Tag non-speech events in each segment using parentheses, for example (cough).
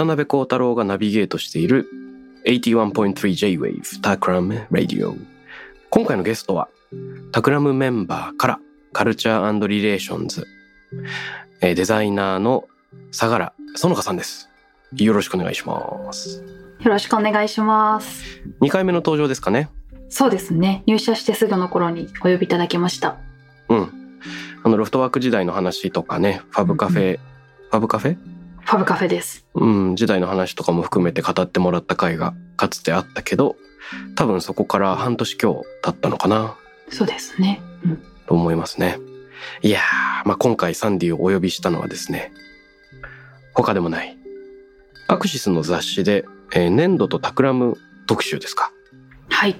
渡邉康太郎がナビゲートしている 81.3J-Wave Takram Radio 今回のゲストは Takram メンバーから culture relations えーデザイナーの相楽園香さんですよろしくお願いしますよろしくお願いします。2回目の登場ですかねそうですね。入社してすぐの頃にお呼びいただきました。うんあのロフトワーク時代の話とかね FabCafe、ファブカフェファブカフェです。うん、時代の話とかも含めて語ってもらった回がかつてあったけど多分そこから半年今日経ったのかなそうですね。うん、と思いますね。いやー、まあ、今回サンディをお呼びしたのはですね、他でもない。アクシスの雑誌で、えー粘土とタクラム特集ですか。はい。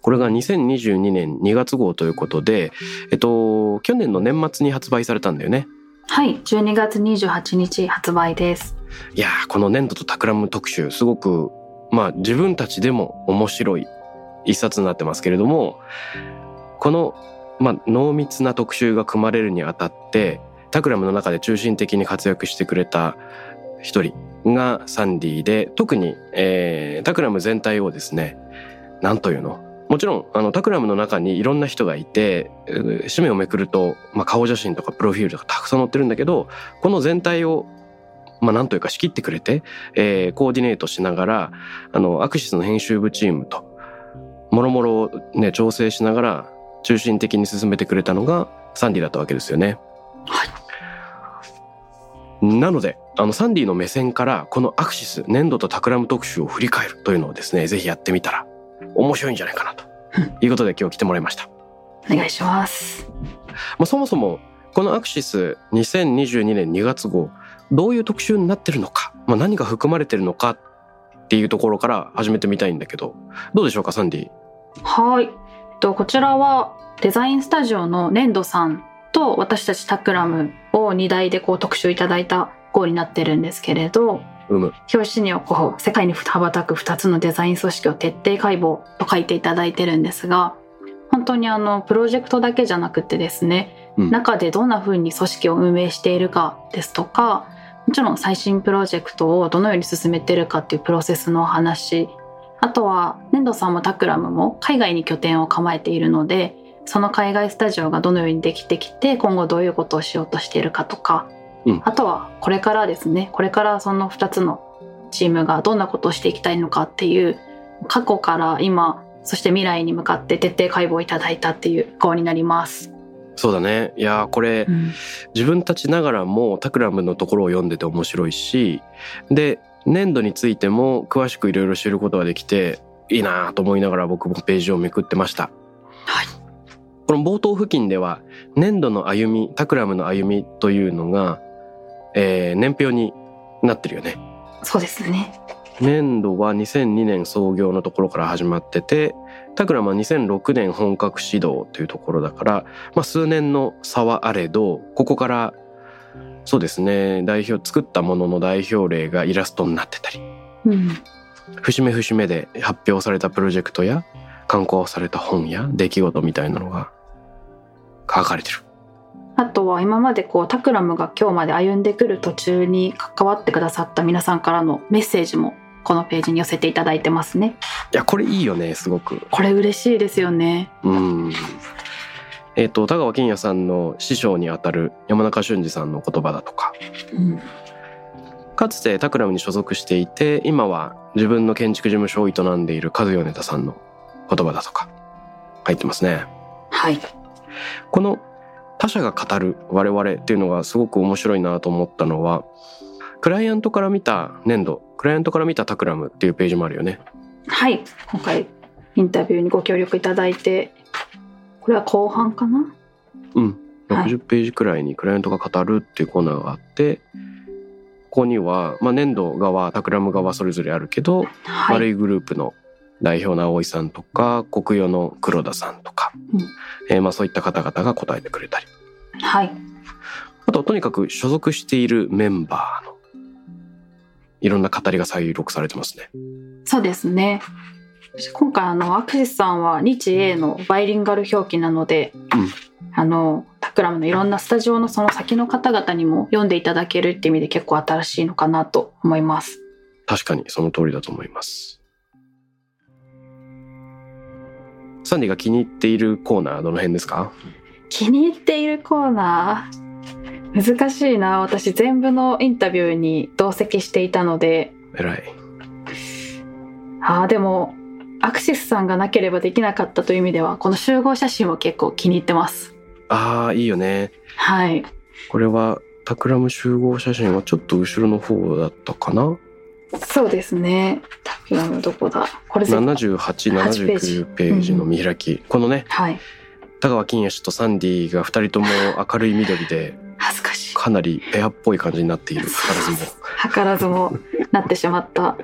これが2022年2月号ということで、えっと、去年の年末に発売されたんだよね。はい。12月28日発売です。いや、この粘土とタクラム特集、すごく、まあ自分たちでも面白い一冊になってますけれども、この、まあ濃密な特集が組まれるにあたって、タクラムの中で中心的に活躍してくれた一人がサンディで、特に、えータクラム全体をですね、なんというのもちろん、あの、タクラムの中にいろんな人がいて、えー紙面をめくると、まあ、顔写真とかプロフィールとかたくさん載ってるんだけど、この全体をまあ、なんというか仕切ってくれて、えーコーディネートしながら、あの、アクシスの編集部チームと、もろもろね、調整しながら、中心的に進めてくれたのが、サンディだったわけですよね。はい。なので、あの、サンディの目線から、このアクシス、粘土とタクラム特集を振り返るというのをですね、ぜひやってみたら、面白いんじゃないかな、ということで今日来てもらいました。お願いします。まあ、そもそもこのアクシス2022年2月号どういう特集になってるのか、まあ、何が含まれてるのかっていうところから始めてみたいんだけどどうでしょうかサンディ？はい。えっとこちらはデザインスタジオの粘土さんと私たちタクラムを2台でこう特集いただいた号になってるんですけれど、うむ表紙にはこう世界に羽ばたく2つのデザイン組織を徹底解剖と書いていただいてるんですが本当にあのプロジェクトだけじゃなくてですね、うん。中でどんな風に組織を運営しているかですとかもちろん最新プロジェクトをどのように進めているかっていうプロセスのお話あとは粘土さんもタクラムも海外に拠点を構えているのでその海外スタジオがどのようにできてきて今後どういうことをしようとしているかとか、うん。あとはこれからですね。これからその2つのチームがどんなことをしていきたいのかっていう過去から今そして未来に向かって徹底解剖いただいたっていう号になります。そうだね。いやーこれ自分たちながらもタクラムのところを読んでて面白いしで粘土についても詳しくいろいろ知ることができていいなと思いながら僕もページをめくってました。はい。この冒頭付近では粘土の歩みタクラムの歩みというのが、えー年表になってるよね。そうですね。粘土は2002年創業のところから始まっててタクラムは2006年本格始動というところだから、まあ、数年の差はあれどここからそうですね代表作ったものの代表例がイラストになってたりうん、節目節目で発表されたプロジェクトや刊行された本や出来事みたいなのが書かれてる。あとは今までこうタクラムが今日まで歩んでくる途中に関わってくださった皆さんからのメッセージもこのページに寄せていただいてますね。いやこれいいよねすごく。これ嬉しいですよね。うん。えっ、と田川金也さんの師匠にあたる山中俊二さんの言葉だとかうん、かつてタクラムに所属していて今は自分の建築事務所を営んでいる和米田さんの言葉だとか入ってますね。はい。この他者が語る我々っていうのがすごく面白いなと思ったのはクライアントから見た粘土クライアントから見たタクラムっていうページもあるよね。はい。今回インタビューにご協力いただいて、これは後半かな？うん。はい60ページくらいにクライアントが語るっていうコーナーがあって、ここには、まあ、粘土側、タクラム側それぞれあるけど、はい。悪いグループの代表の葵さんとか、国与の黒田さんとか、うんえーまあそういった方々が答えてくれたり。はい。あと、とにかく所属しているメンバーの、いろんな語りが再録されてますね。そうですね。今回あのアクシスさんは日英のバイリンガル表記なので、うんあのタクラムのいろんなスタジオのその先の方々にも読んでいただけるって意味で結構新しいのかなと思います。確かにその通りだと思います。サンディが気に入っているコーナーどの辺ですか？気に入っているコーナー難しいな私全部のインタビューに同席していたので。偉い。あーでもアクシスさんがなければできなかったという意味ではこの集合写真も結構気に入ってます。ああ、いいよね。はい。これはタクラム集合写真はちょっと後ろの方だったかな？そうですね。タクラムどこだ。これ全部7879ページ。の見開き、このねはい。田川金氏とサンディが2人とも明るい緑で恥ずかしい。かなりペアっぽい感じになっている。図らずも。図らずもなってしまった。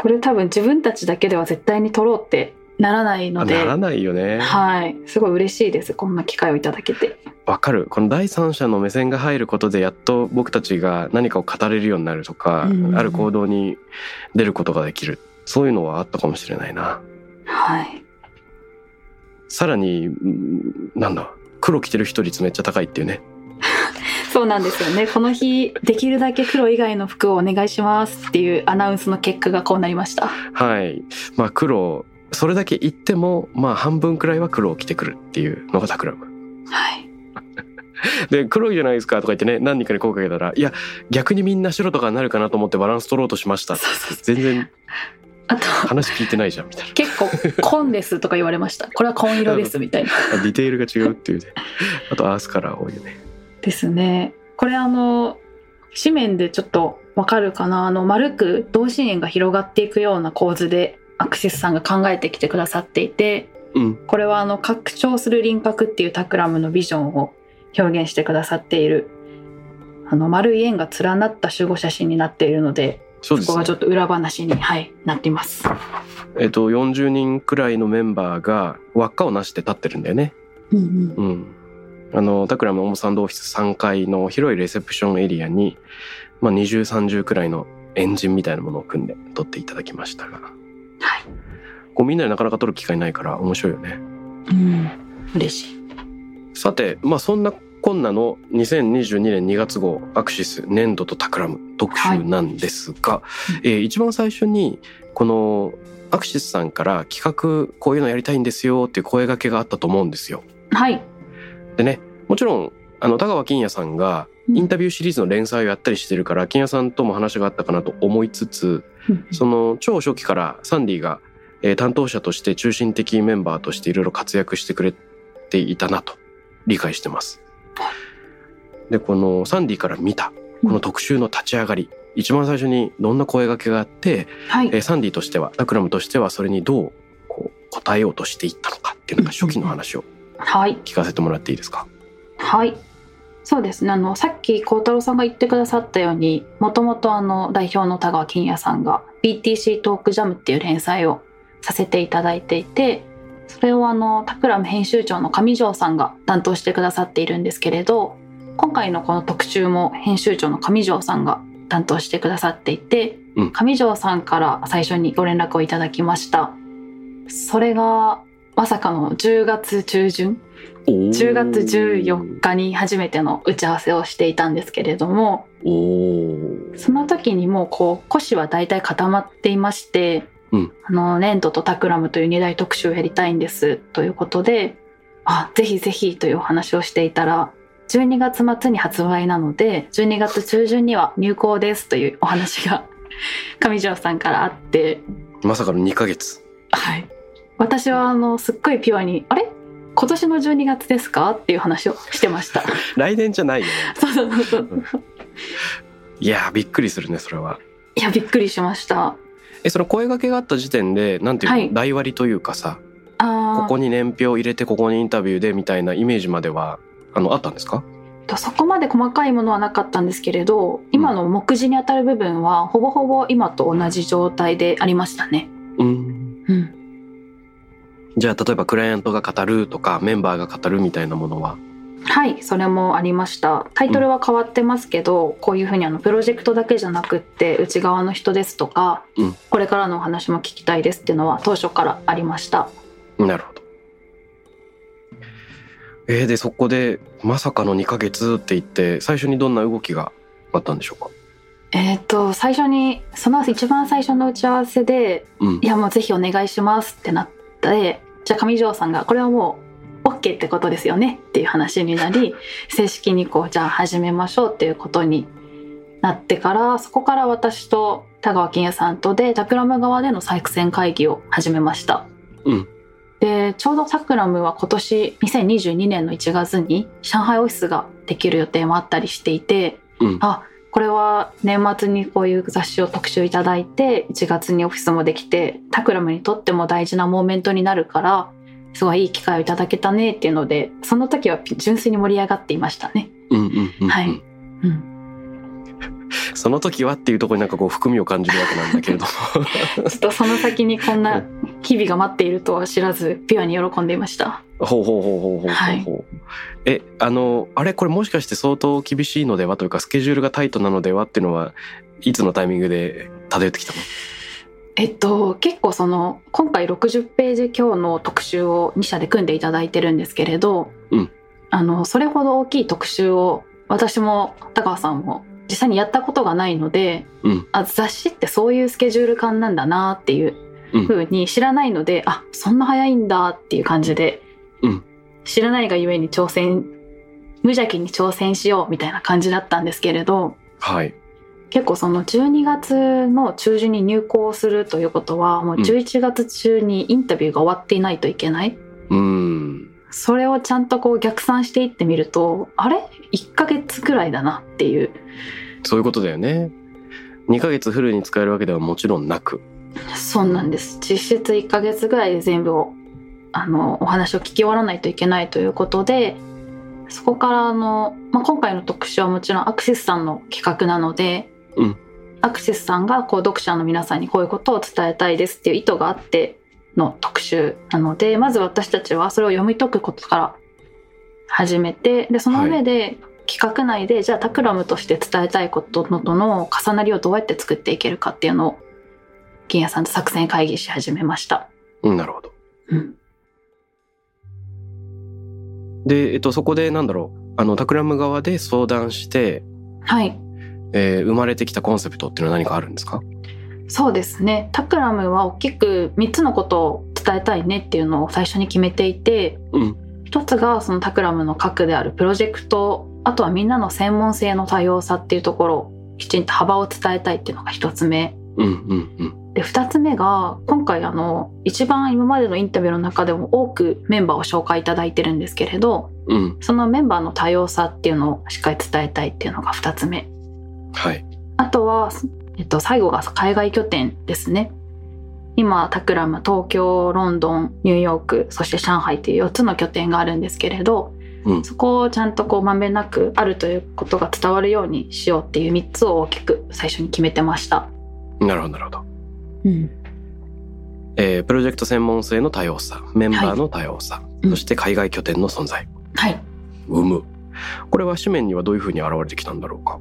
これ多分自分たちだけでは絶対に撮ろうってならないので。あならないよね。はい。すごい嬉しいです。こんな機会をいただけて。わかる。この第三者の目線が入ることでやっと僕たちが何かを語れるようになるとか、うん。うんある行動に出ることができる。そういうのはあったかもしれないな。はい。さらにうんなんだ？黒着てる人率めっちゃ高いっていうね。(laughs) そうなんですよね。この日できるだけ黒以外の服をお願いしますっていうアナウンスの結果がこうなりました。はい。まあ黒それだけ言ってもまあ半分くらいは黒を着てくるっていうのがタクラムはい。で黒いじゃないですかとか言ってね何人かに声かけたらいや逆にみんな白とかになるかなと思ってバランス取ろうとしました。ってそうそう。全然あと話聞いてないじゃんみたいな。結構紺ですとか言われました。これは紺色ですみたいな。(laughs) あディテールが違うっていうね。あとアースカラー多いよね。ですね。これあの紙面でちょっとわかるかな。あの丸く同心円が広がっていくような構図でアクシスさんが考えてきてくださっていてうん。これはあの拡張する輪郭っていうタクラムのビジョンを表現してくださっている。あの丸い円が連なった集合写真になっているのでそね。そこがちょっと裏話に、はい、なっています。えっと40人くらいのメンバーが輪っかをなして立ってるんだよね。うんうん。うん。あのタクラムオモサンドオフィス3階の広いレセプションエリアに、まあ、2030くらいのエンジンみたいなものを組んで撮っていただきましたがはいこうみんなでなかなか撮る機会ないから面白いよねうん、嬉しい。さてまあそんなこんなの2022年2月号アクシス粘土とタクラム特集なんですが、えー一番最初にこのアクシスさんから企画こういうのやりたいんですよっていう声掛けがあったと思うんですよ。はい。でねもちろんあの田川金也さんがインタビューシリーズの連載をやったりしてるから金也さんとも話があったかなと思いつつ (laughs) その超初期からサンディが、えー担当者として中心的メンバーとしていろいろ活躍してくれていたなと理解してます。でこのサンディから見たこの特集の立ち上がり、一番最初にどんな声掛けがあって、はい。えーサンディとしてはタクラムとしてはそれにどうこう答えようとしていったのかっていうのが初期の話をはい。聞かせてもらっていいですか？はい。そうですね。あの、さっき孝太郎さんが言ってくださったように、もともとあの、代表の田川金也さんが BTC トークジャムっていう連載をさせていただいていて、それをあの、タクラム編集長の上条さんが担当してくださっているんですけれど、今回のこの特集も編集長の上条さんが担当してくださっていて、うん上条さんから最初にご連絡をいただきました。それが、まさかの10月中旬10月14日に初めての打ち合わせをしていたんですけれどもその時にもうこう腰は大体固まっていまして、うん。あの粘土とタクラムという二大特集をやりたいんですということであぜひぜひというお話をしていたら12月末に発売なので12月中旬には入稿ですというお話が (laughs) 上条さんからあって。まさかの2ヶ月。はい。私はあのすっごいピュアに「あれ？今年の12月ですか?」っていう話をしてました。(laughs) 来年じゃないよね。そうそうそうそう。いやーびっくりするねそれは。いやびっくりしました。えその声掛けがあった時点でなんていうの、はい。台割りというかさあここに年表入れてここにインタビューでみたいなイメージまではあのあったんですか？とそこまで細かいものはなかったんですけれど今の目次にあたる部分はほぼほぼ今と同じ状態でありましたね。うん。うん、じゃあ例えばクライアントが語るとかメンバーが語るみたいなものは？はいそれもありました。タイトルは変わってますけど、こういうふうにあのプロジェクトだけじゃなくって内側の人ですとか、うん。これからのお話も聞きたいですっていうのは当初からありました。なるほど。えー、でそこでまさかの2ヶ月って言って最初にどんな動きがあったんでしょうか？えっ、と最初にその一番最初の打ち合わせでうん。いやもうぜひお願いしますってなってじゃあ上条さんがこれはもう OK ってことですよねっていう話になり (laughs) 正式にこうじゃあ始めましょうっていうことになってからそこから私と田川金也さんとでタクラム側での作戦会議を始めました。うんでちょうどタクラムは今年2022年の1月に上海オフィスができる予定もあったりしていて、うんあこれは年末にこういう雑誌を特集いただいて1月にオフィスもできてタクラムにとっても大事なモーメントになるからすごいいい機会をいただけたねっていうのでその時は純粋に盛り上がっていましたね。うんうんうんうん。はい。うん、その時はっていうところになんかこう含みを感じるわけなんだけれども。(laughs) ちょっとその先にこんな日々が待っているとは知らずピュアに喜んでいました。ほうほうほうほうほうほう、はい。えあのあれこれもしかして相当厳しいのではというかスケジュールがタイトなのではっていうのはいつのタイミングで漂ってきたの？えっと結構その今回60ページ強の特集を2社で組んでいただいてるんですけれど、うん。あのそれほど大きい特集を私も高川さんも実際にやったことがないので、うん。あ雑誌ってそういうスケジュール感なんだなっていううん。風に知らないので、あそんな早いんだっていう感じで、うん。知らないがゆえに挑戦無邪気に挑戦しようみたいな感じだったんですけれどはい。結構その12月の中旬に入校するということはもう11月中にインタビューが終わっていないといけない、うーんそれをちゃんとこう逆算していってみるとあれ？1ヶ月くらいだなっていう。そういうことだよね。2ヶ月フルに使えるわけではもちろんなく。そうなんです。実質1ヶ月ぐらいで全部をあのお話を聞き終わらないといけないということでそこからあの、まあ、今回の特集はもちろんアクシスさんの企画なので、うん。アクシスさんがこう読者の皆さんにこういうことを伝えたいですっていう意図があっての特集なのでまず私たちはそれを読み解くことから始めてでその上で企画内でじゃあタクラムとして伝えたいことのとの重なりをどうやって作っていけるかっていうのを金谷さんと作戦会議し始めました。うんなるほど。うん、で、えっと、そこでなんだろう。あのタクラム側で相談して、はい。えー生まれてきたコンセプトっていうのは何かあるんですか？そうですね。タクラムは大きく3つのことを伝えたいねっていうのを最初に決めていて、うん。一つがそのタクラムの核であるプロジェクトあとはみんなの専門性の多様さっていうところをきちんと幅を伝えたいっていうのが一つ目。うんうんうん。で2つ目が今回あの一番今までのインタビューの中でも多くメンバーを紹介いただいてるんですけれどうん。そのメンバーの多様さっていうのをしっかり伝えたいっていうのが2つ目。はい。あとは、えっと、最後が海外拠点ですね。今、タクラム、東京、ロンドン、ニューヨーク、そして上海という4つの拠点があるんですけれど、うんそこをちゃんとこうまんべんなくあるということが伝わるようにしようっていう3つを大きく最初に決めてました。なるほどなるほどうん。えープロジェクト専門性の多様さメンバーの多様さ、うんそして海外拠点の存在はい。生むこれは紙面にはどういうふうに現れてきたんだろうか？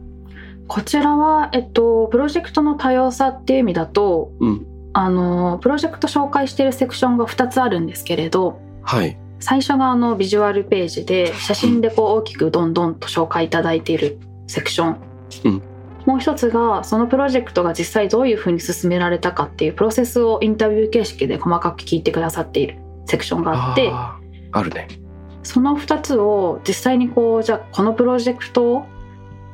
こちらは、えっと、プロジェクトの多様さっていう意味だと、うん。あの、プロジェクト紹介しているセクションが2つあるんですけれど、はい。最初があのビジュアルページで写真でこう大きくどんどんと紹介いただいているセクション、うん。もう一つがそのプロジェクトが実際どういうふうに進められたかっていうプロセスをインタビュー形式で細かく聞いてくださっているセクションがあってあるね。その2つを実際にこうじゃあこのプロジェクトを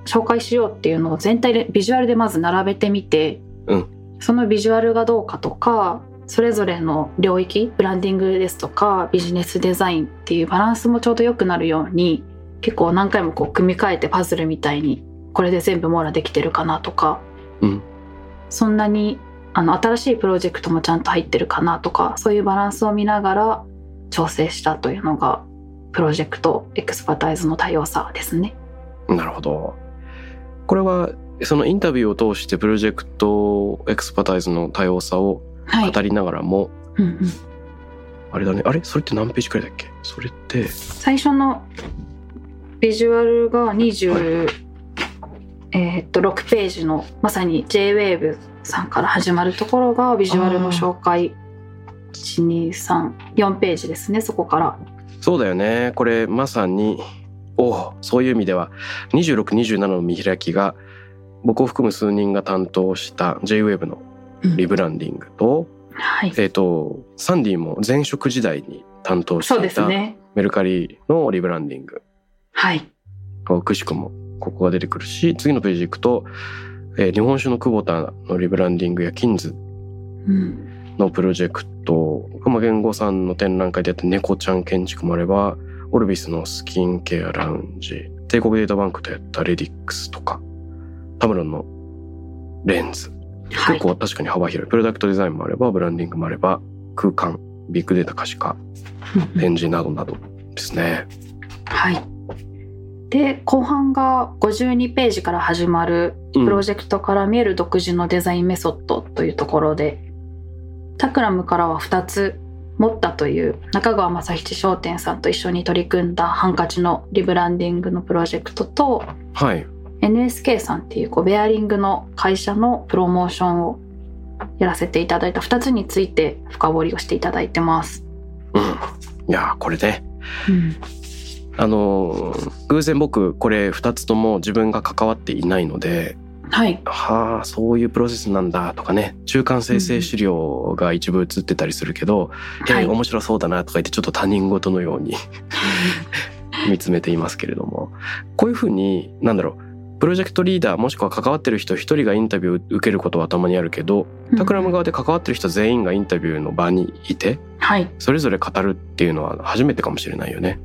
紹介しようっていうのを全体でビジュアルでまず並べてみて、うんそのビジュアルがどうかとかそれぞれの領域ブランディングですとかビジネスデザインっていうバランスもちょうど良くなるように結構何回もこう組み替えてパズルみたいにこれで全部網羅できてるかなとか、うんそんなにあの新しいプロジェクトもちゃんと入ってるかなとかそういうバランスを見ながら調整したというのがプロジェクトエクスパタイズの多様さですね。なるほど。これはそのインタビューを通してプロジェクトエクスパタイズの多様さをはい、語りながらも、うんうん。あれだね。あれ？それって何ページくらいだっけ？それって最初のビジュアルが20、えーっと6ページのまさに JWAVE さんから始まるところがビジュアルの紹介。1234ページですねそこから。そうだよね。これまさにおおそういう意味では2627の見開きが僕を含む数人が担当した JWAVE のリブランディングと、はい。えっ、とサンディも前職時代に担当していたメルカリのリブランディング。はい。くしくもここが出てくるし次のページ行くと、えー日本酒の久保田のリブランディングやキンズうん。のプロジェクト熊源吾さんの展覧会でやった猫ちゃん建築もあればオルビスのスキンケアラウンジ帝国データバンクでやったレディックスとかタムロンのレンズ。はい。結構確かに幅広いプロダクトデザインもあればブランディングもあれば空間ビッグデータ可視化展示などなどですね。はい。で後半が52ページから始まるうんプロジェクトから見える独自のデザインメソッドというところで、タクラムからは2つ持ったという中川正七商店さんと一緒に取り組んだハンカチのリブランディングのプロジェクトとはい。NSK さんっていうこうベアリングの会社のプロモーションをやらせていただいた2つについて深掘りをしていただいてます。うん、いやーこれねうん。あのー偶然僕これ2つとも自分が関わっていないのではい、はあそういうプロセスなんだとかね。中間生成資料が一部映ってたりするけど、はいえー面白そうだなとか言ってちょっと他人事のように (laughs) 見つめていますけれども。こういうふうになんだろうプロジェクトリーダーもしくは関わってる人一人がインタビューを受けることはたまにあるけどタクラム側で関わってる人全員がインタビューの場にいてはい。それぞれ語るっていうのは初めてかもしれないよね。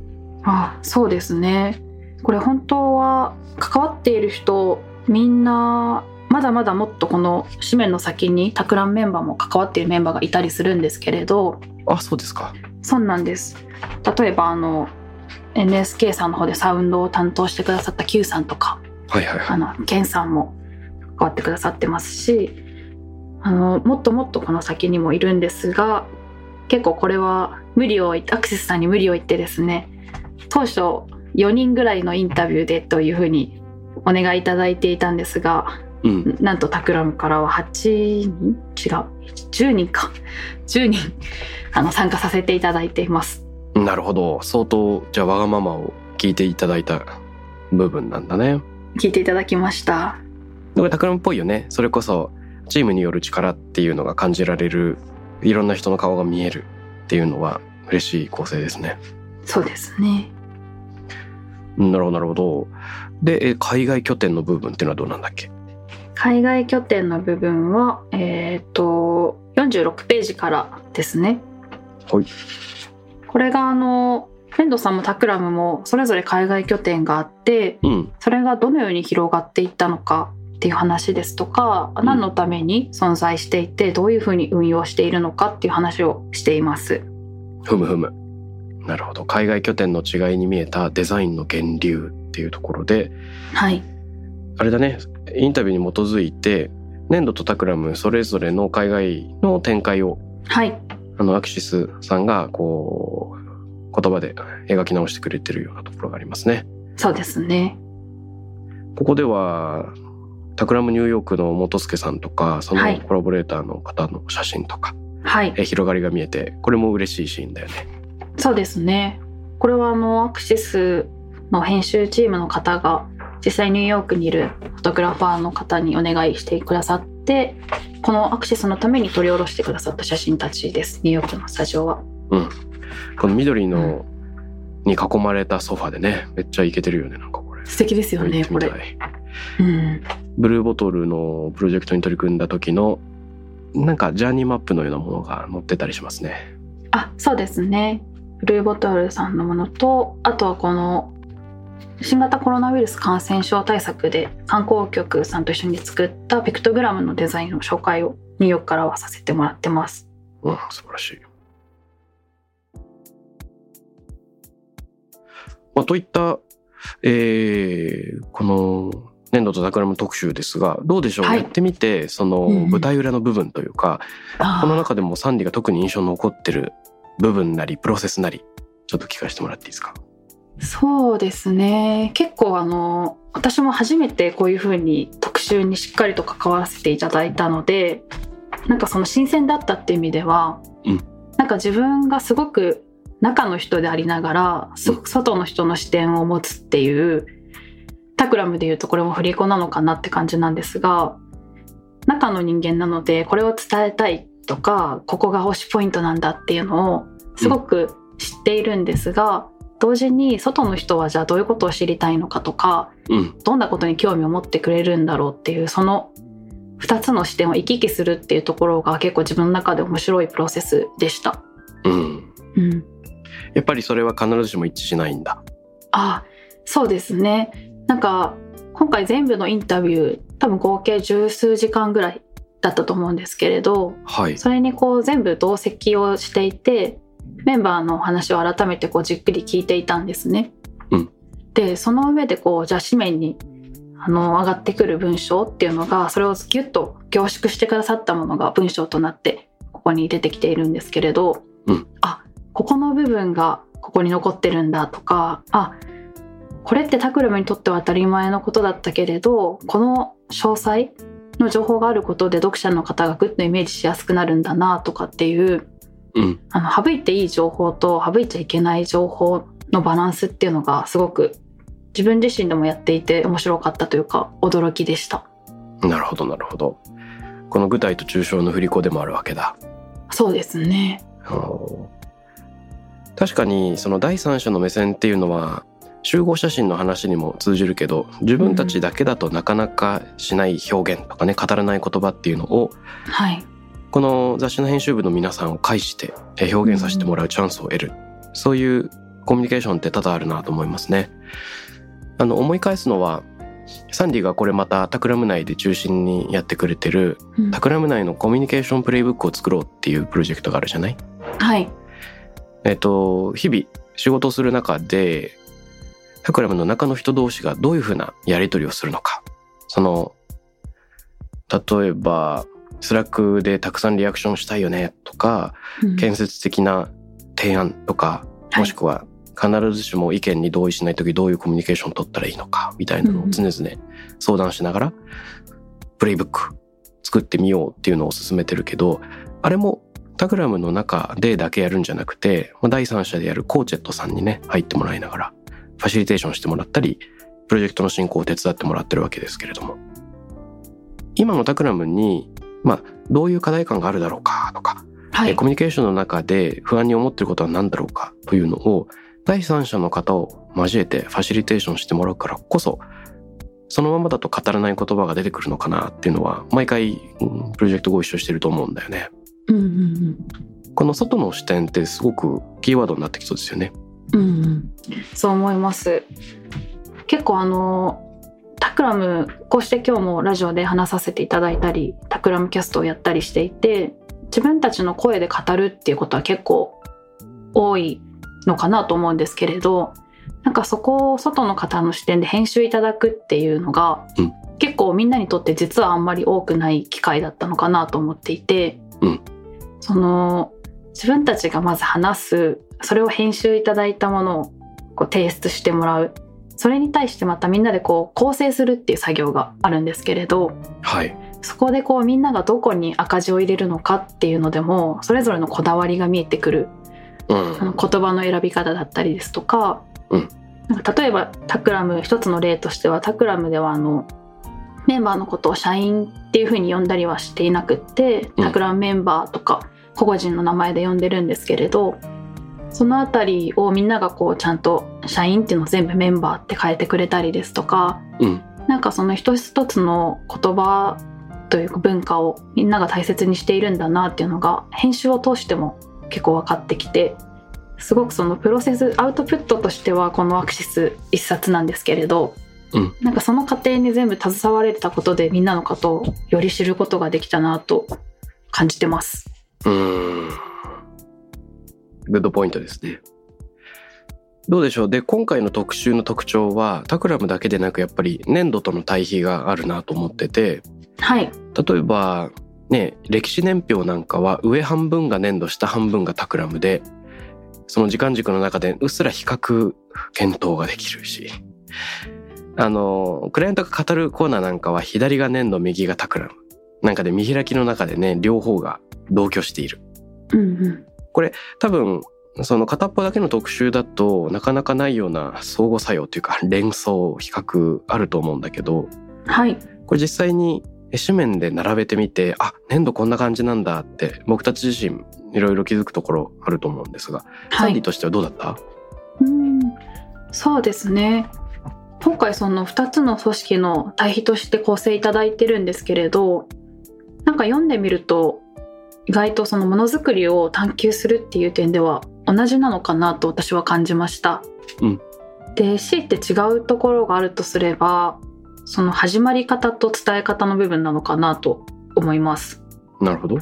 あそうですね。これ本当は関わっている人みんなまだまだもっとこの紙面の先にタクランメンバーも関わっているメンバーがいたりするんですけれどあそうですか。そうなんです例えばあの NSK さんの方でサウンドを担当してくださった Q さんとかはいはいはい。あのケンさんも関わってくださってますしあのもっともっとこの先にもいるんですが結構これは無理をアクセスさんに無理を言ってですね当初4人ぐらいのインタビューでというふうにお願いいただいていたんですがうん。なんとタクラムからは8人？違う10人か10人あの参加させていただいています。なるほど。相当じゃあわがままを聞いていただいた部分なんだね。聞いていただきました。だからタクラムっぽいよね。それこそチームによる力っていうのが感じられる、いろんな人の顔が見えるっていうのは嬉しい構成ですね。そうですね。うんなるほどなるほど。で、え海外拠点の部分っていうのはどうなんだっけ？海外拠点の部分は、えっ、と、46ページからですね。はい。これがあの、フェンドさんもタクラムもそれぞれ海外拠点があって、うん。それがどのように広がっていったのかっていう話ですとか、何のために存在していて、どういうふうに運用しているのかっていう話をしています。ふむふむ。なるほど。海外拠点の違いに見えたデザインの源流っていうところで、はい。あれだね、インタビューに基づいて、粘土とタクラムそれぞれの海外の展開を、はい。あの、アクシスさんが、こう、言葉で描き直してくれてるようなところがありますね。そうですね。ここでは、タクラムニューヨークの元助さんとか、そのはいコラボレーターの方の写真とか、はい。え広がりが見えて、これも嬉しいシーンだよね。そうですね。これはあのアクシスの編集チームの方が実際ニューヨークにいるフォトグラファーの方にお願いしてくださってこのアクシスのために取り下ろしてくださった写真たちです。ニューヨークのスタジオは。この緑のに囲まれたソファでねめっちゃイケてるよねなんかこれ。素敵ですよねこれ。うん。ブルーボトルのプロジェクトに取り組んだ時のなんかジャーニーマップのようなものが載ってたりしますね。あそうですね。ブルーボトルさんのものとあとはこの新型コロナウイルス感染症対策で観光局さんと一緒に作ったピクトグラムのデザインの紹介をニューヨークからはさせてもらってます。うん素晴らしい。まあ、といった、えーこの粘土と桜の特集ですがどうでしょう、はい。やってみてそのうんうん。舞台裏の部分というか、あー。この中でもサンディが特に印象に残ってる部分なりプロセスなりちょっと聞かせてもらっていいですか？そうですね。結構あの私も初めてこういうふうに特集にしっかりと関わらせていただいたのでなんかその新鮮だったっていう意味では、うん。なんか自分がすごく中の人でありながらすごく外の人の視点を持つっていうタクラムでいうとこれも振り子なのかなって感じなんですが中の人間なのでこれを伝えたいとかここが推しポイントなんだっていうのをすごく知っているんですが、同時に外の人はじゃあどういうことを知りたいのかとかうん。どんなことに興味を持ってくれるんだろうっていうその2つの視点を行き来するっていうところが結構自分の中で面白いプロセスでした。うん。うん、やっぱりそれは必ずしも一致しないんだ。あそうですね。なんか今回全部のインタビュー多分合計十数時間ぐらいだったと思うんですけれどはい。それにこう全部同席をしていてメンバーのお話を改めてこうじっくり聞いていたんですね。うん。でその上でこうじゃあ紙面にあの上がってくる文章っていうのがそれをギュッと凝縮してくださったものが文章となってここに出てきているんですけれど、うん。あここの部分がここに残ってるんだとかあこれってタクラムにとっては当たり前のことだったけれどこの詳細の情報があることで読者の方がグッとイメージしやすくなるんだなとかっていううん。あの省いていい情報と省いちゃいけない情報のバランスっていうのがすごく自分自身でもやっていて面白かったというか驚きでした。なるほどなるほど。この具体と抽象の振り子でもあるわけだ。そうですね。うん確かにその第三者の目線っていうのは集合写真の話にも通じるけど自分たちだけだとなかなかしない表現とかね語らない言葉っていうのをはい。この雑誌の編集部の皆さんを介してえ表現させてもらうチャンスを得る。そういうコミュニケーションって多々あるなと思いますね。あの思い返すのはサンディがこれまたタクラム内で中心にやってくれてるうん。タクラム内のコミュニケーションプレイブックを作ろうっていうプロジェクトがあるじゃない？はい。えっと、日々仕事をする中で、 Takram の中の人同士がどういうふうなやり取りをするのか。その、例えば、 Slack でたくさんリアクションしたいよねとか、うん。建設的な提案とか、はい。もしくは必ずしも意見に同意しないときどういうコミュニケーションを取ったらいいのか、みたいなのを常々相談しながら、 playbook作ってみようっていうのを進めてるけど、あれもタグラムの中でだけやるんじゃなくて、まあ第三者でやるコーチェットさんにね、入ってもらいながら、ファシリテーションしてもらったり、プロジェクトの進行を手伝ってもらってるわけですけれども。今のタクラムに、まあ、どういう課題感があるだろうかとか、はいえコミュニケーションの中で不安に思ってることは何だろうかというのを第三者の方を交えてファシリテーションしてもらうからこそそのままだと語らない言葉が出てくるのかなっていうのは毎回、うんプロジェクトご一緒してると思うんだよね。うんうんこの外の視点ってすごくキーワードになってきそうですよね。うんそう思います。結構あのタクラムこうして今日もラジオで話させていただいたりタクラムキャストをやったりしていて自分たちの声で語るっていうことは結構多いのかなと思うんですけれどなんかそこを外の方の視点で編集いただくっていうのが、うん。結構みんなにとって実はあんまり多くない機会だったのかなと思っていて、うん。その自分たちがまず話すそれを編集いただいたものをこう提出してもらうそれに対してまたみんなでこう構成するっていう作業があるんですけれどはい。そこでこうみんながどこに赤字を入れるのかっていうのでもそれぞれのこだわりが見えてくるうん。あの言葉の選び方だったりですとか,、うんなんか例えばタクラム一つの例としてはタクラムではあのメンバーのことを社員っていうふうに呼んだりはしていなくってうんタクラムメンバーとか個々人の名前で呼んでるんですけれどそのあたりをみんながこうちゃんと社員っていうのを全部メンバーって変えてくれたりですとか、うんなんかその一つ一つの言葉というか文化をみんなが大切にしているんだなっていうのが編集を通しても結構分かってきてすごくそのプロセスアウトプットとしてはこの AXIS 一冊なんですけれど、うんなんかその過程に全部携われたことでみんなのことをより知ることができたなと感じてます。うーん。 Good point ですね。どうでしょう？で、今回の特集の特徴は、 Takram だけでなくやっぱり nendo との対比があるなと思ってて、はい、例えば、ね、歴史年表なんかは上半分が粘土、下半分がタクラムで、その時間軸の中でうっすら比較検討ができるし、あの、クライアントが語るコーナーなんかは左が粘土、右がタクラム。なんかで見開きの中でね、両方が同居している。うんうん、多分、その片っぽだけの特集だとなかなかないような相互作用というか連想、比較あると思うんだけど、はい、これ実際に紙面で並べてみて、あ、粘土こんな感じなんだって僕たち自身いろいろ気づくところあると思うんですが、サはい。ンディとしてはどうだった？うん。そうですね。今回その2つの組織の対比として構成いただいてるんですけれどなんか読んでみると意外とそのものづくりを探求するっていう点では同じなのかなと私は感じました。うんで強いて違うところがあるとすればその始まり方と伝え方の部分なのかなと思います。なるほど。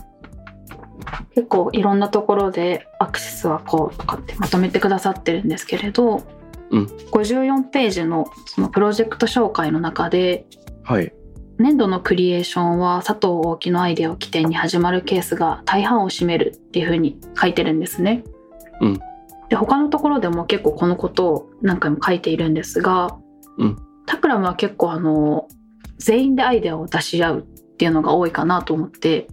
結構いろんなところでアクセスはこうとかってまとめてくださってるんですけれど、うん54ページのそのプロジェクト紹介の中ではい。年度のクリエーションは佐藤大木のアイデアを起点に始まるケースが大半を占めるっていうふうに書いてるんですね。うんで他のところでも結構このことを何回も書いているんですが、うんタクラムは結構あの全員でアイデアを出し合うっていうのが多いかなと思って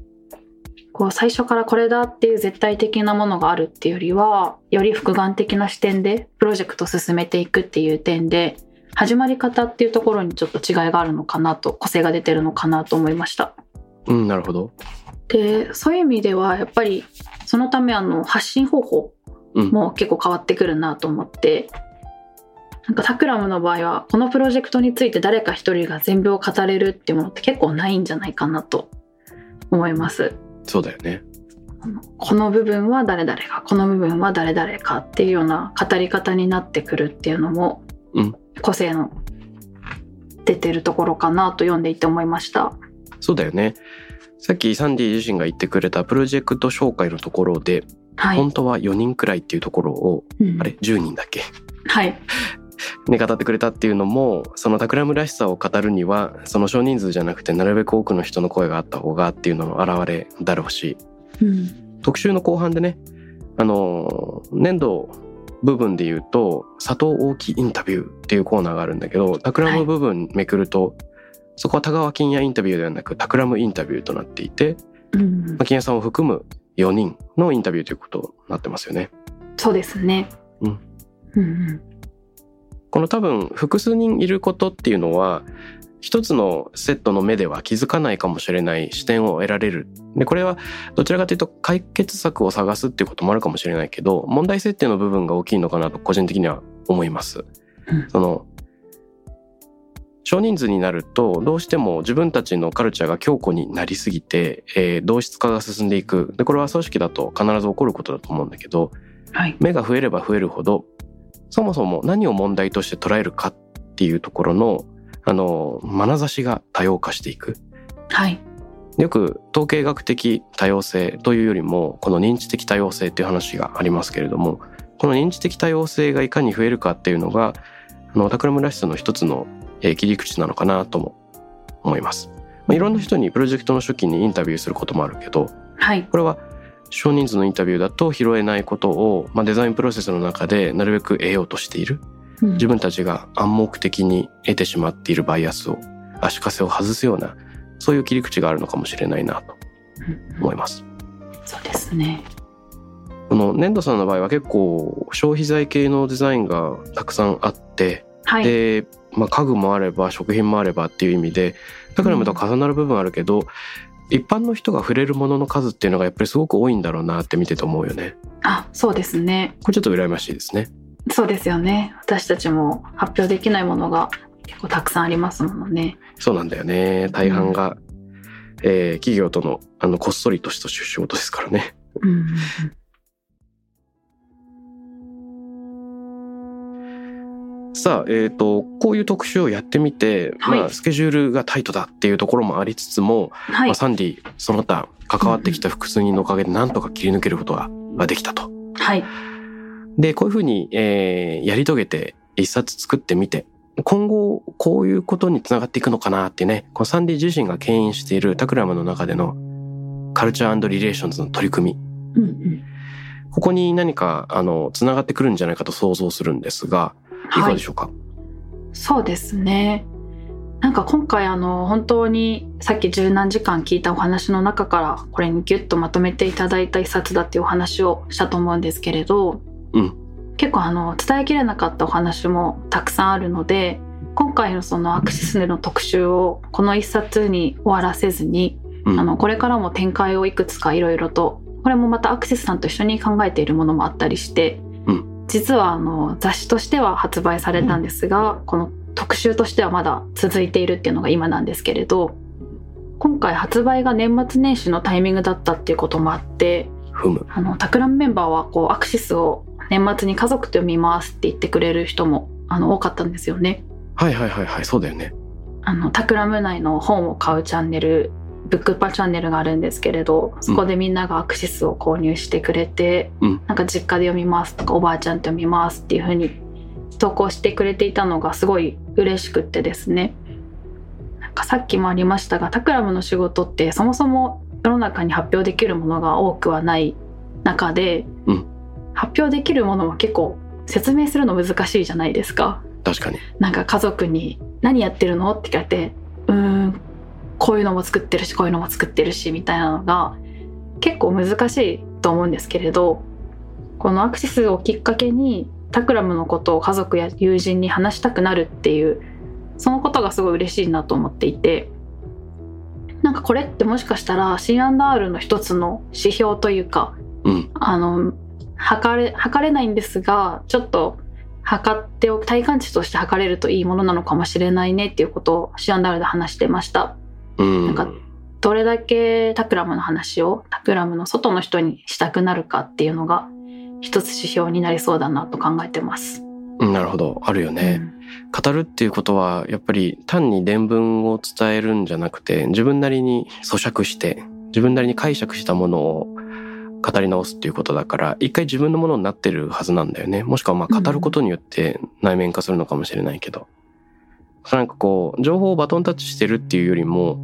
こう最初からこれだっていう絶対的なものがあるっていうよりはより複眼的な視点でプロジェクトを進めていくっていう点で始まり方っていうところにちょっと違いがあるのかなと個性が出てるのかなと思いました。うん、なるほど。でそういう意味ではやっぱりそのためあの発信方法うん。も結構変わってくるなと思ってなんかタクラムの場合はこのプロジェクトについて誰か一人が全部を語れるっていうものって結構ないんじゃないかなと思います。そうだよね。この部分は誰々がこの部分は誰々かっていうような語り方になってくるっていうのも、うん個性の出てるところかなと読んでいて思いました。そうだよね。さっきサンディ自身が言ってくれたプロジェクト紹介のところで、はい。本当は4人くらいっていうところを、うんあれ ?10 人だっけ？はい。(laughs) ね、語ってくれたっていうのもそのタクラムらしさを語るにはその少人数じゃなくてなるべく多くの人の声があった方がっていうのの表れだろうしうん。特集の後半でねあの年度部分で言うと佐藤大木インタビューっていうコーナーがあるんだけどタクラム部分めくると、そこは田川金也インタビューではなくタクラムインタビューとなっていて、うんまあ、金也さんを含む4人のインタビューということになってますよね。そうですね。うん。うんうん。この多分複数人いることっていうのは一つのセットの目では気づかないかもしれない視点を得られる。で、これはどちらかというと解決策を探すっていうこともあるかもしれないけど、問題設定の部分が大きいのかなと個人的には思います。うんその、少人数になるとどうしても自分たちのカルチャーが強固になりすぎて、えー同質化が進んでいく。で、これは組織だと必ず起こることだと思うんだけど、はい。目が増えれば増えるほどそもそも何を問題として捉えるかっていうところのあの眼差しが多様化していくはい。よく統計学的多様性というよりもこの認知的多様性っていう話がありますけれどもこの認知的多様性がいかに増えるかっていうのがあのタクラムらしさの一つのえー切り口なのかなとも思います、まあ、いろんな人にプロジェクトの初期にインタビューすることもあるけどはい。これは少人数のインタビューだと拾えないことを、まあ、デザインプロセスの中でなるべく得ようとしているうん自分たちが暗黙的に得てしまっているバイアスを足かせを外すようなそういう切り口があるのかもしれないなとうん思います。そうですね。この粘土さんの場合は結構消費財系のデザインがたくさんあって、はい。で、まあ、家具もあれば食品もあればっていう意味でタクラムと重なる部分あるけど、一般の人が触れるものの数っていうのがやっぱりすごく多いんだろうなって見てて思うよね。あそうですねこれちょっと羨ましいですね。そうですよね。私たちも発表できないものが結構たくさんありますものね。そうなんだよね。大半が、えー企業とのあのこっそりとした仕事ですからね。うんうんうん。さあ、えっ、と、こういう特集をやってみて、はい。まあ、スケジュールがタイトだっていうところもありつつも、はい。まあ、サンディ、その他、関わってきた複数人のおかげでなんとか切り抜けることがができたと。はいで、こういうふうに、えーやり遂げて一冊作ってみて、今後こういうことにつながっていくのかなってね、このサンディ自身が牽引している Takram の中での culture relations の取り組み、うんうん。ここに何か、あの、つながってくるんじゃないかと想像するんですが、いかがでしょうか、そうですね。なんか今回あの本当にさっき十何時間聞いたお話の中からこれにギュッとまとめていただいた一冊だっていうお話をしたと思うんですけれど、うん。結構あの伝えきれなかったお話もたくさんあるので今回のそのアクシスでの特集をこの一冊に終わらせずに、うん。あのこれからも展開をいくつかいろいろとこれもまたアクシスさんと一緒に考えているものもあったりして、う実はあの雑誌としては発売されたんですが、この特集としてはまだ続いているっていうのが今なんですけれど今回発売が年末年始のタイミングだったっていうこともあって。あのタクラムメンバーはこうアクシスを年末に家族と読みますって言ってくれる人もあの多かったんですよね。はいはいはいはい、そうだよね。あのタクラム内の本を買うチャンネルブックパチャンネルがあるんですけれどそこでみんながアクシスを購入してくれて、うんなんか実家で読みますとかおばあちゃんと読みますっていう風に投稿してくれていたのがすごい嬉しくってですねなんかさっきもありましたがタクラムの仕事ってそもそも世の中に発表できるものが多くはない中で、うん発表できるものも結構説明するの難しいじゃないですか。確かに。なんか家族に「何やってるの?」って聞かれて「うーんこういうのも作ってるしこういうのも作ってるし」みたいなのが結構難しいと思うんですけれどこのアクセスをきっかけにタクラムのことを家族や友人に話したくなるっていうそのことがすごい嬉しいなと思っていてなんかこれってもしかしたら C&R の一つの指標というかうん。あの測れ測れないんですがちょっと測っておく体感値として測れるといいものなのかもしれないねっていうことをシアンダールで話してましたうん。なんかどれだけタクラムの話をタクラムの外の人にしたくなるかっていうのが一つ指標になりそうだなと考えてます、うんなるほど。あるよね。語るっていうことは、やっぱり単に伝聞を伝えるんじゃなくて、自分なりに咀嚼して、自分なりに解釈したものを語り直すっていうことだから、一回自分のものになってるはずなんだよね。もしくはまあ語ることによって内面化するのかもしれないけど。なんかこう、情報をバトンタッチしてるっていうよりも、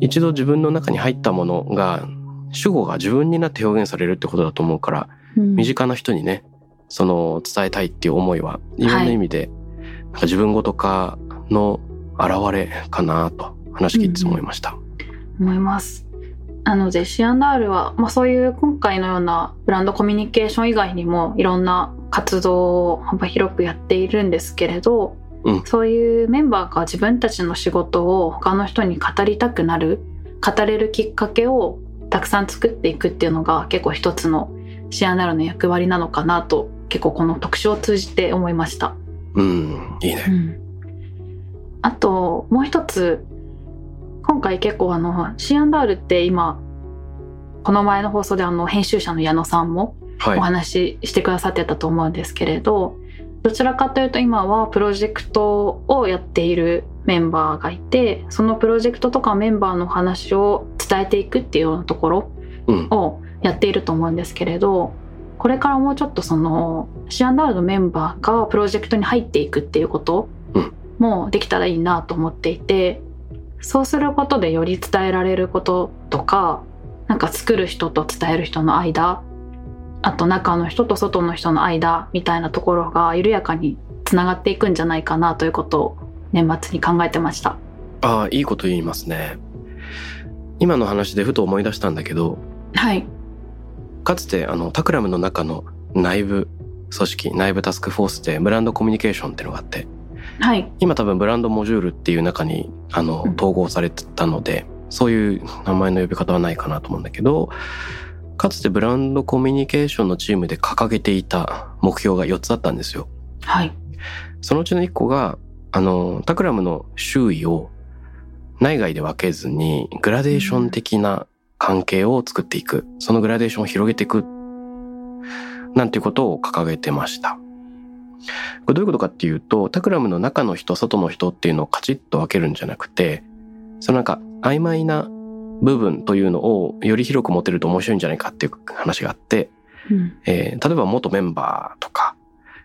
一度自分の中に入ったものが、主語が自分になって表現されるってことだと思うから、うん身近な人にねその伝えたいっていう思いはいろんな意味で、なんか自分ごと化の表れかなと話聞いて思いました。思います。なので C&R は、まあ、そういう今回のようなブランドコミュニケーション以外にもいろんな活動を幅広くやっているんですけれど、うんそういうメンバーが自分たちの仕事を他の人に語りたくなる語れるきっかけをたくさん作っていくっていうのが結構一つの C&R の役割なのかなと結構この特集を通じて思いました。うん、いいね。あともう一つ今回結構あの C&R って今この前の放送であの編集者の矢野さんもはいお。話ししてくださってたと思うんですけれど、どちらかというと今はプロジェクトをやっているメンバーがいてそのプロジェクトとかメンバーの話を伝えていくっていうようなところうん、をやっていると思うんですけれどこれからもうちょっとその C&R のメンバーがプロジェクトに入っていくっていうことうんもできたらいいなと思っていてそうすることでより伝えられることとかなんか作る人と伝える人の間あと中の人と外の人の間みたいなところが緩やかにつながっていくんじゃないかなということを年末に考えてました。ああ、いいこと言いますね。今の話でふと思い出したんだけど、はい、かつてあのタクラムの中の内部組織、内部タスクフォースでブランドコミュニケーションっていうのがあって、はい、今多分ブランドモジュールっていう中にあのうん統合されてたので、そういう名前の呼び方はないかなと思うんだけど、かつてブランドコミュニケーションのチームで掲げていた目標が4つあったんですよ。はい。そのうちの1個が、あの、タクラムの周囲を内外で分けずにグラデーション的な関係を作っていく。そのグラデーションを広げていく。なんていうことを掲げてました。これどういうことかっていうと、タクラムの中の人、外の人っていうのをカチッと分けるんじゃなくて、そのなんか曖昧な部分というのをより広く持てると面白いんじゃないかっていう話があって、うん。えー例えば元メンバーとか、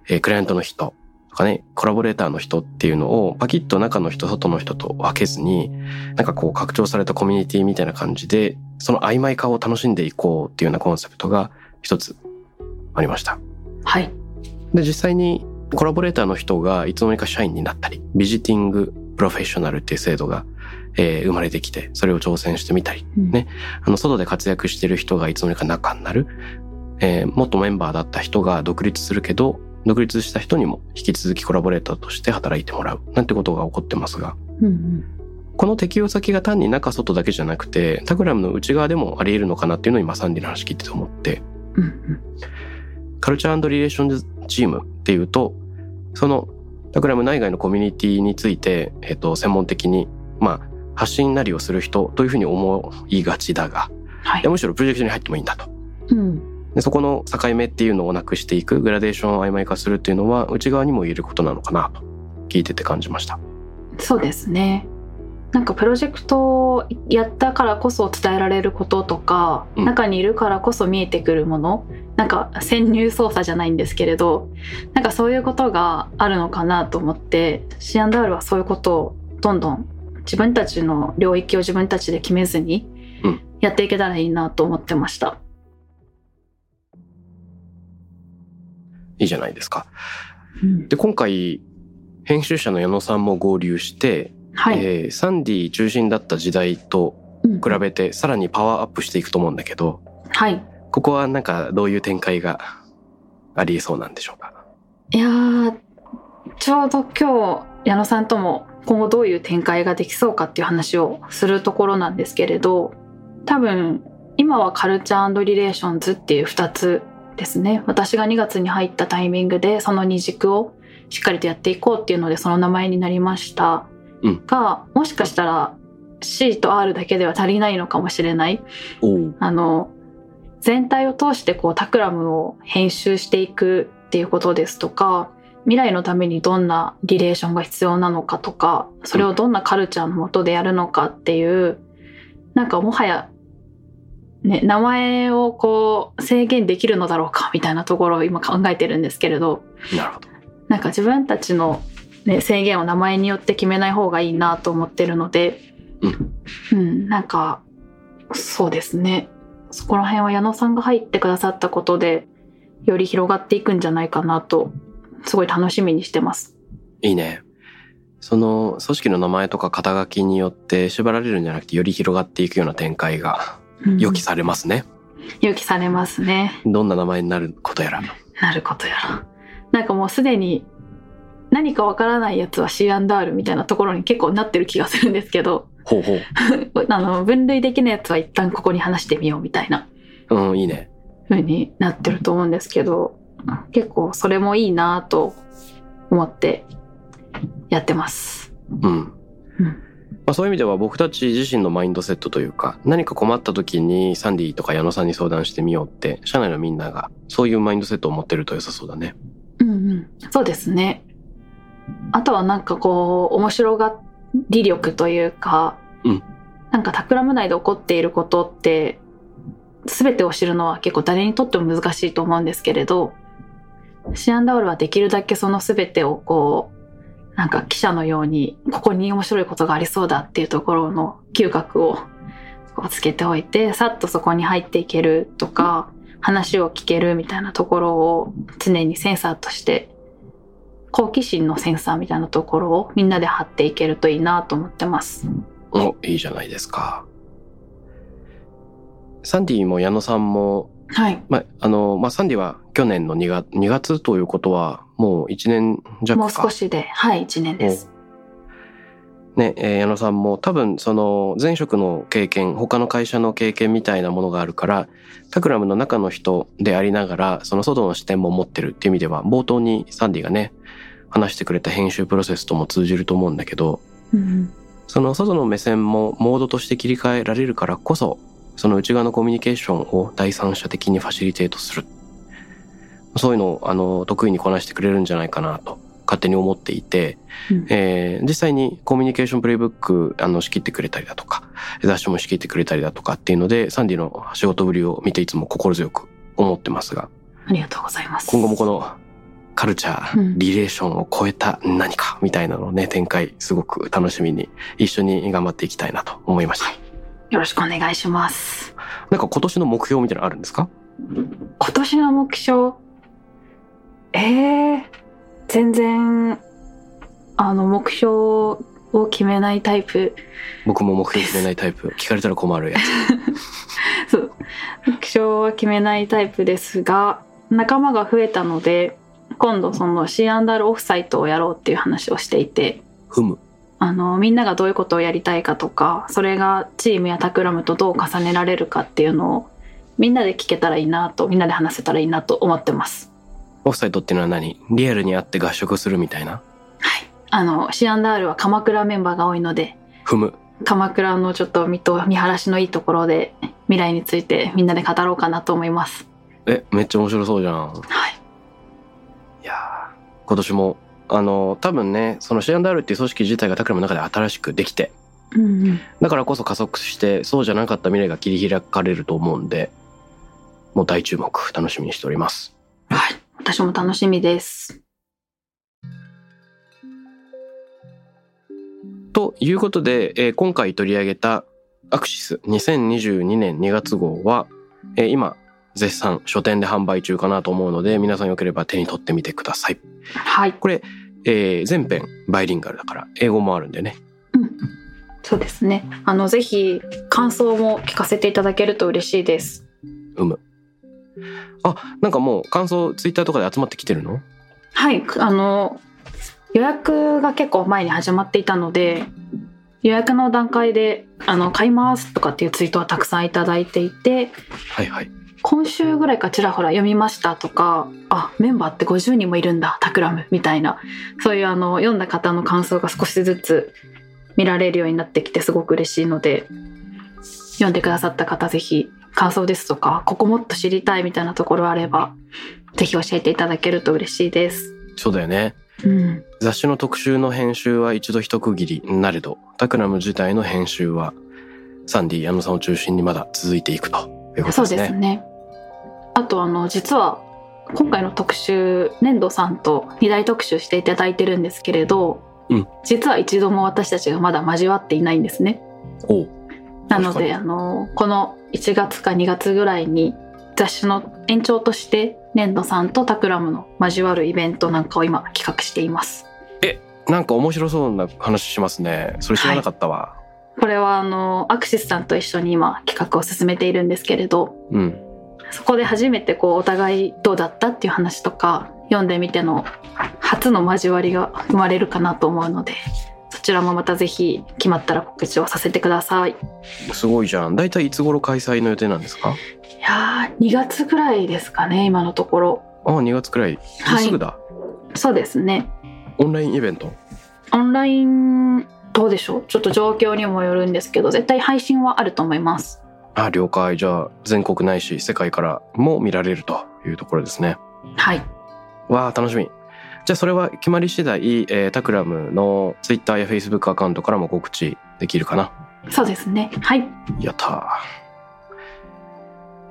えークライアントの人とかね、コラボレーターの人っていうのをパキッと中の人、外の人と分けずに、なんかこう拡張されたコミュニティみたいな感じで、その曖昧化を楽しんでいこうっていうようなコンセプトが一つありました。はい。で、実際にコラボレーターの人がいつの間にか社員になったり、ビジティングプロフェッショナルっていう制度が、えー生まれてきて、それを挑戦してみたり、うんねあの、外で活躍してる人がいつの間にか仲になる。えー元メンバーだった人が独立するけど、独立した人にも引き続きコラボレーターとして働いてもらう。なんてことが起こってますが、うんうん。この適用先が単に中外だけじゃなくて、タグラムの内側でもあり得るのかなっていうのを今サンディの話聞いてて思って、うんうん。カルチャーリレーションズチームっていうと、そのタグラム内外のコミュニティについて、えっ、と、専門的に、まあ、発信なりをする人というふうに思いがちだが、はい。むしろプロジェクトに入ってもいいんだと。うん。でそこの境目っていうのをなくしていく、グラデーションを曖昧化するっていうのは、内側にも言えることなのかなと、聞いてて感じました。そうですね。なんかプロジェクトをやったからこそ伝えられることとか、うん中にいるからこそ見えてくるものなんか潜入捜査じゃないんですけれどなんかそういうことがあるのかなと思ってシアンダールはそういうことをどんどん自分たちの領域を自分たちで決めずにうんやっていけたらいいなと思ってました。いいじゃないですか。うんで、今回、編集者の矢野さんも合流して、はい、えーサンディ中心だった時代とうん。比べて、さらにパワーアップしていくと思うんだけど、はい。ここはなんかどういう展開がありそうなんでしょうか？いやーちょうど今日矢野さんとも今後どういう展開ができそうかっていう話をするところなんですけれど多分今はカルチャーリレーションズっていう2つですね。私が2月に入ったタイミングでその二軸をしっかりとやっていこうっていうのでその名前になりました、うんがもしかしたら C と R だけでは足りないのかもしれない。あの全体を通してこうタクラムを編集していくっていうことですとか未来のためにどんなリレーションが必要なのかとかそれをどんなカルチャーのもとでやるのかっていうなんかもはや、ね、名前をこう制限できるのだろうかみたいなところを今考えてるんですけれどなるほど。なんか自分たちの、ね、制限を名前によって決めない方がいいなと思ってるので、うんうん、なんかそうですねそこら辺は矢野さんが入ってくださったことでより広がっていくんじゃないかなとすごい楽しみにしてます。いいね。その組織の名前とか肩書きによって縛られるんじゃなくてより広がっていくような展開がうん予期されますね。予期されますね。どんな名前になることやら。なることやら。なんかもうすでに何かわからないやつは C&R みたいなところに結構なってる気がするんですけどほうほう。(laughs) あの分類できないやつは一旦ここに話してみようみたいなうん、いいね。風になってると思うんですけど結構それもいいなと思ってやってます。うん。うんまあ、そういう意味では僕たち自身のマインドセットというか何か困った時にサンディとか矢野さんに相談してみようって社内のみんながそういうマインドセットを持ってると良さそうだね。うんうん、そうですね。あとはなんかこう面白がり力というか、うん。なんかタクラム内で起こっていることって全てを知るのは結構誰にとっても難しいと思うんですけれどシアンダールはできるだけその全てをこうなんか記者のようにここに面白いことがありそうだっていうところの嗅覚をこうつけておいてさっとそこに入っていけるとか話を聞けるみたいなところを常にセンサーとして好奇心のセンサーみたいなところをみんなで貼っていけるといいなと思ってます。お、いいじゃないですか。サンディも矢野さんも、はい。まあ、あの、まあ、サンディは去年の2月、2月ということはもう1年弱か。もう少しで、はい、1年です。ね、えー矢野さんも多分その前職の経験、他の会社の経験みたいなものがあるから、タクラムの中の人でありながら、その外の視点も持ってるっていう意味では、冒頭にサンディがね、話してくれた編集プロセスとも通じると思うんだけど、うんその外の目線もモードとして切り替えられるからこそ、その内側のコミュニケーションを第三者的にファシリテートする。そういうのを、あの、得意にこなしてくれるんじゃないかなと、勝手に思っていて、うんえー実際にコミュニケーションプレイブック、あの、仕切ってくれたりだとか、雑誌も仕切ってくれたりだとかっていうので、サンディの仕事ぶりを見ていつも心強く思ってますが、ありがとうございます。今後もこのカルチャうんー、リレーションを超えた何かみたいなのをね、展開すごく楽しみに一緒に頑張っていきたいなと思いました。よろしくお願いします。なんか今年の目標みたいなのあるんですか？今年の目標？えー、全然あの目標を決めないタイプ僕も目標決めないタイプ。聞かれたら困るやつ。(laughs) そう目標は決めないタイプですが仲間が増えたので今度その C&R オフサイトをやろうっていう話をしていてふむ。あのみんながどういうことをやりたいかとかそれがチームやタクラムとどう重ねられるかっていうのをみんなで聞けたらいいなとみんなで話せたらいいなと思ってます。オフサイトっていうのは何？リアルに会って合宿するみたいな？はい、あの C&R は鎌倉メンバーが多いのでふむ。鎌倉のちょっと見と見晴らしのいいところで未来についてみんなで語ろうかなと思います。え、めっちゃ面白そうじゃん。はい、今年も、あの、多分ね、その C&R っていう組織自体がタクラムの中で新しくできて、うんうん、だからこそ加速して、そうじゃなかった未来が切り開かれると思うんで、もう大注目、楽しみにしております。はい、私も楽しみです。ということで、えー今回取り上げたアクシス2022年2月号は、えー今、絶賛書店で販売中かなと思うので、皆さんよければ手に取ってみてください。はい、これ、えー全編バイリンガルだから、英語もあるんでね。うん、そうですね。あのぜひ感想も聞かせていただけると嬉しいです。うむ。あ、なんかもう感想ツイッターとかで集まってきてるの？はい、あの予約が結構前に始まっていたので予約の段階であの買いますとかっていうツイートはたくさんいただいていてはいはい。今週ぐらいからちらほら読みましたとかあメンバーって50人もいるんだタクラムみたいなそういうあの読んだ方の感想が少しずつ見られるようになってきてすごく嬉しいので読んでくださった方ぜひ感想ですとかここもっと知りたいみたいなところあればぜひ教えていただけると嬉しいです。そうだよね。うん、雑誌の特集の編集は一度一区切りなれど、タクラム自体の編集は、サンディ、矢野さんを中心にまだ続いていくということそうですね。ですね。あとあの実は今回の特集粘土さんと二大特集していただいてるんですけれど、うん実は一度も私たちがまだ交わっていないんですね。なのであのこの1月か2月ぐらいに雑誌の延長として粘土さんとタクラムの交わるイベントなんかを今企画しています。なんか面白そうな話しますね。それ知らなかったわ。これはあのアクシスさんと一緒に今企画を進めているんですけれど、うん。そこで初めてこうお互いどうだったっていう話とか読んでみての初の交わりが生まれるかなと思うのでそちらもまたぜひ決まったら告知をさせてくださいいすごいじゃん。だいたいいつ頃開催の予定なんですか？やー2月ぐらいですかね今のところああ、2月くらい。はいすぐだ。そうですねオンラインイベント？オンラインどうでしょう？ちょっと状況にもよるんですけど絶対配信はあると思いますあ、了解。じゃあ、全国ないし、世界からも見られるというところですね。はいわあ、楽しみ。じゃあ、それは決まり次第、えータクラムの Twitter や Facebook アカウントからも告知できるかな。そうですねはいやった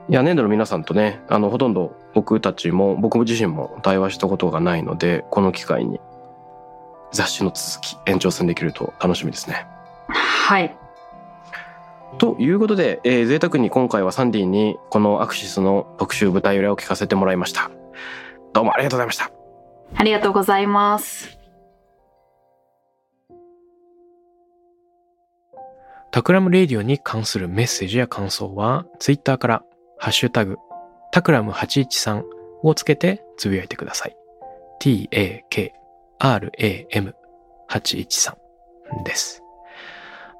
ー。いや、粘土の皆さんとね、あの、ほとんど僕たちも、僕自身も対話したことがないので、この機会に雑誌の続き、延長戦できると楽しみですね。はいということで、えー贅沢に今回はサンディにこのアクシスの特集舞台裏を聞かせてもらいました。どうもありがとうございました。ありがとうございます Takram Radio に関するメッセージや感想は、ツイッターから、ハッシュタグ、 takram813をつけてつぶやいてください。t-a-k-r-a-m813 です。